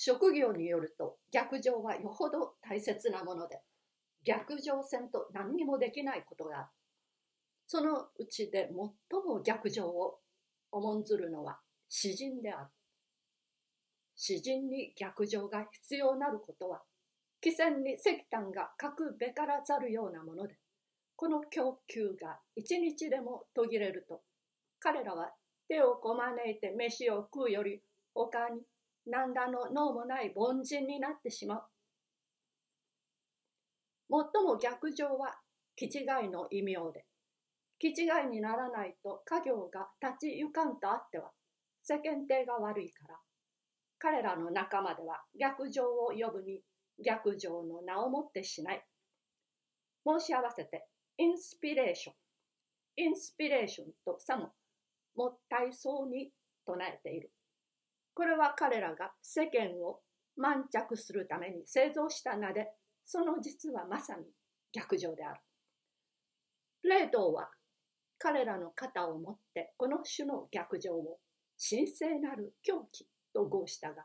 職業によると逆上はよほど大切なもので逆上せんと何にもできないことがある。そのうちで最も逆上を重んずるのは詩人である。詩人に逆上が必要なることは汽船に石炭が書くべからざるようなものでこの供給が一日でも途切れると彼らは手をこまねいて飯を食うより他に何らの脳もない凡人になってしまう。最も逆上は気違いの異名で、気違いにならないと家業が立ち行かんとあっては世間体が悪いから、彼らの仲間では逆上を呼ぶに逆上の名をもってしない。申し合わせて、インスピレーション。インスピレーションとさももったいそうに唱えている。これは彼らが世間を満着するために製造した名で、その実はまさに逆上である。プレートは彼らの肩を持ってこの種の逆上を神聖なる狂気と号したが、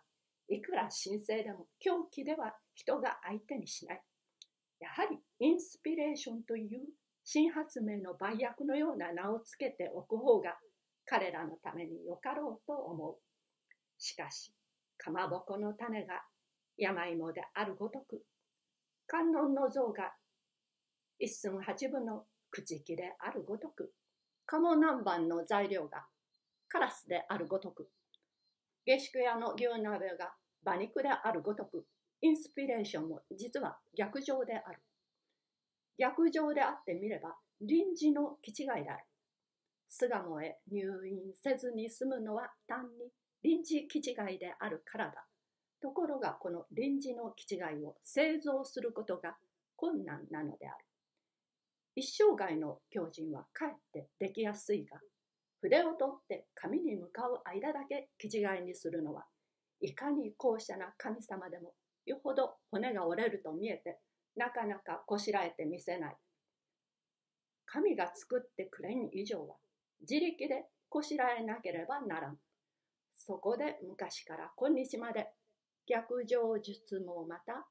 いくら神聖でも狂気では人が相手にしない。やはりインスピレーションという新発明の売薬のような名をつけておく方が彼らのためによかろうと思う。しかし、かまぼこの種が山芋であるごとく、観音の像が一寸八分の口木であるごとく、鴨南蛮の材料がカラスであるごとく、下宿屋の牛鍋が馬肉であるごとく、インスピレーションも実は逆上である。逆上であってみれば臨時の気違いである。巣鴨へ入院せずに済むのは単に臨時気違いであるからだ。ところがこの臨時の気違いを製造することが困難なのである。一生涯の狂人はかえってできやすいが、筆を取って紙に向かう間だけ気違いにするのは、いかに高尚な神様でもよほど骨が折れると見えて、なかなかこしらえてみせない。神が作ってくれん以上は、自力でこしらえなければならん。そこで昔から今日まで逆上術もまた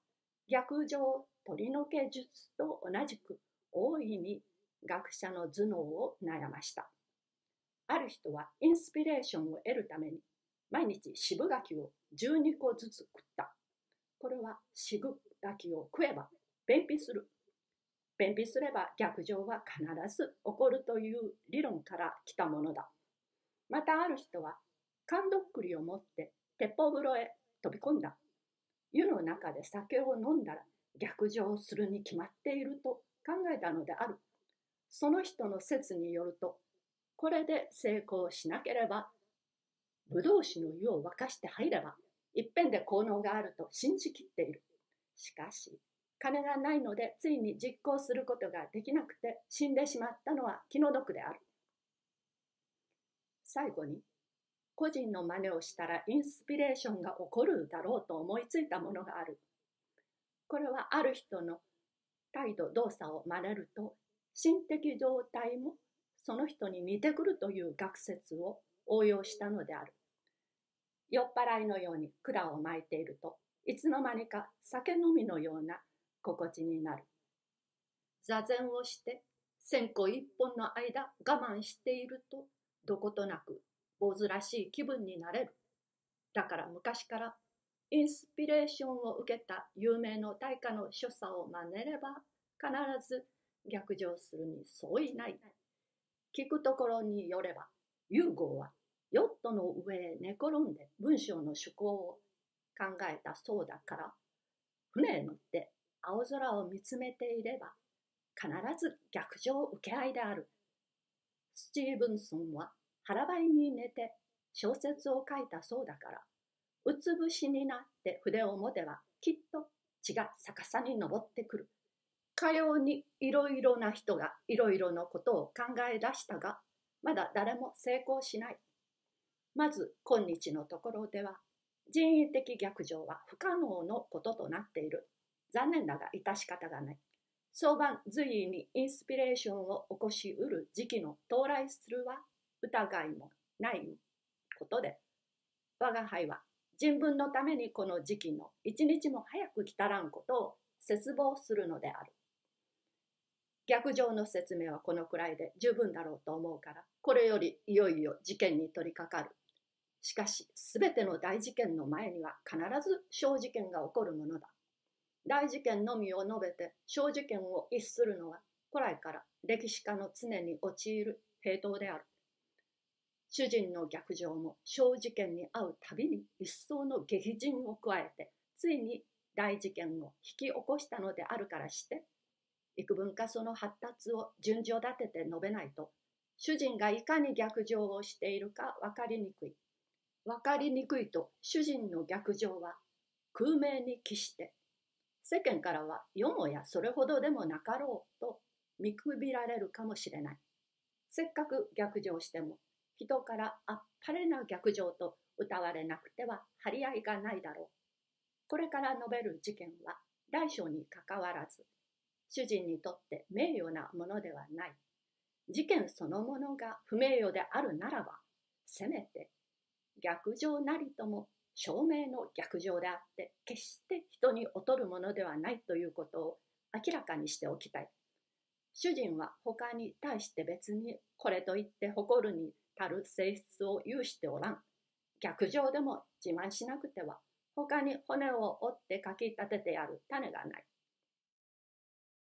逆上取り除け術と同じく大いに学者の頭脳を悩ました。ある人はインスピレーションを得るために毎日渋柿を12個ずつ食った。これは渋柿を食えば便秘する便秘すれば逆上は必ず起こるという理論から来たものだ。またある人は、缶どっくりを持って鉄砲風呂へ飛び込んだ。湯の中で酒を飲んだら逆上するに決まっていると考えたのである。その人の説によると、これで成功しなければ、ブドウ酒の湯を沸かして入れば、いっぺんで効能があると信じきっている。しかし、金がないのでついに実行することができなくて死んでしまったのは気の毒である。最後に、個人の真似をしたらインスピレーションが起こるだろうと思いついたものがある。これはある人の態度、動作を真似ると、心的状態もその人に似てくるという学説を応用したのである。酔っ払いのように管を巻いているといつの間にか酒飲みのような心地になる。座禅をして線香一本の間我慢しているとどことなく坊主らしい気分になれる。だから昔からインスピレーションを受けた有名の大家の所作を真似れば必ず逆上するに相違ない。聞くところによれば、ユーゴーはヨットの上へ寝転んで文章の趣向を考えたそうだから、船へ乗って青空を見つめていれば必ず逆上受け合いである。スティーブンソンは腹ばいに寝て小説を書いたそうだから、うつ伏しになって筆を持てばきっと血が逆さに登ってくる。かようにいろいろな人がいろいろなことを考え出したが、まだ誰も成功しない。まず今日のところでは、人為的逆上は不可能のこととなっている。残念だが致し方がない。早晩随意にインスピレーションを起こしうる時期の到来するは疑いもないことで、我が輩は人文のためにこの時期の一日も早く来たらんことを絶望するのである。逆上の説明はこのくらいで十分だろうと思うからこれよりいよいよ事件に取り掛かる。しかし全ての大事件の前には必ず小事件が起こるものだ。大事件のみを述べて小事件を逸するのは古来から歴史家の常に陥る平等である。主人の逆上も小事件に遭うたびに一層の激甚を加えてついに大事件を引き起こしたのであるからして幾分かその発達を順序立てて述べないと主人がいかに逆上をしているか分かりにくい。分かりにくいと主人の逆上は空明に帰して世間からはよもやそれほどでもなかろうと見くびられるかもしれない。せっかく逆上しても人からあっぱれな逆上と歌われなくては張り合いがないだろうこれから述べる事件は大小にかかわらず主人にとって名誉なものではない。事件そのものが不名誉であるならば、せめて逆上なりとも証明の逆上であって、決して人に劣るものではないということを明らかにしておきたい。主人は他に対して別にこれといって誇るに足る性質を有しておらん。逆上でも自慢しなくては他に骨を折ってかき立ててやる種がない。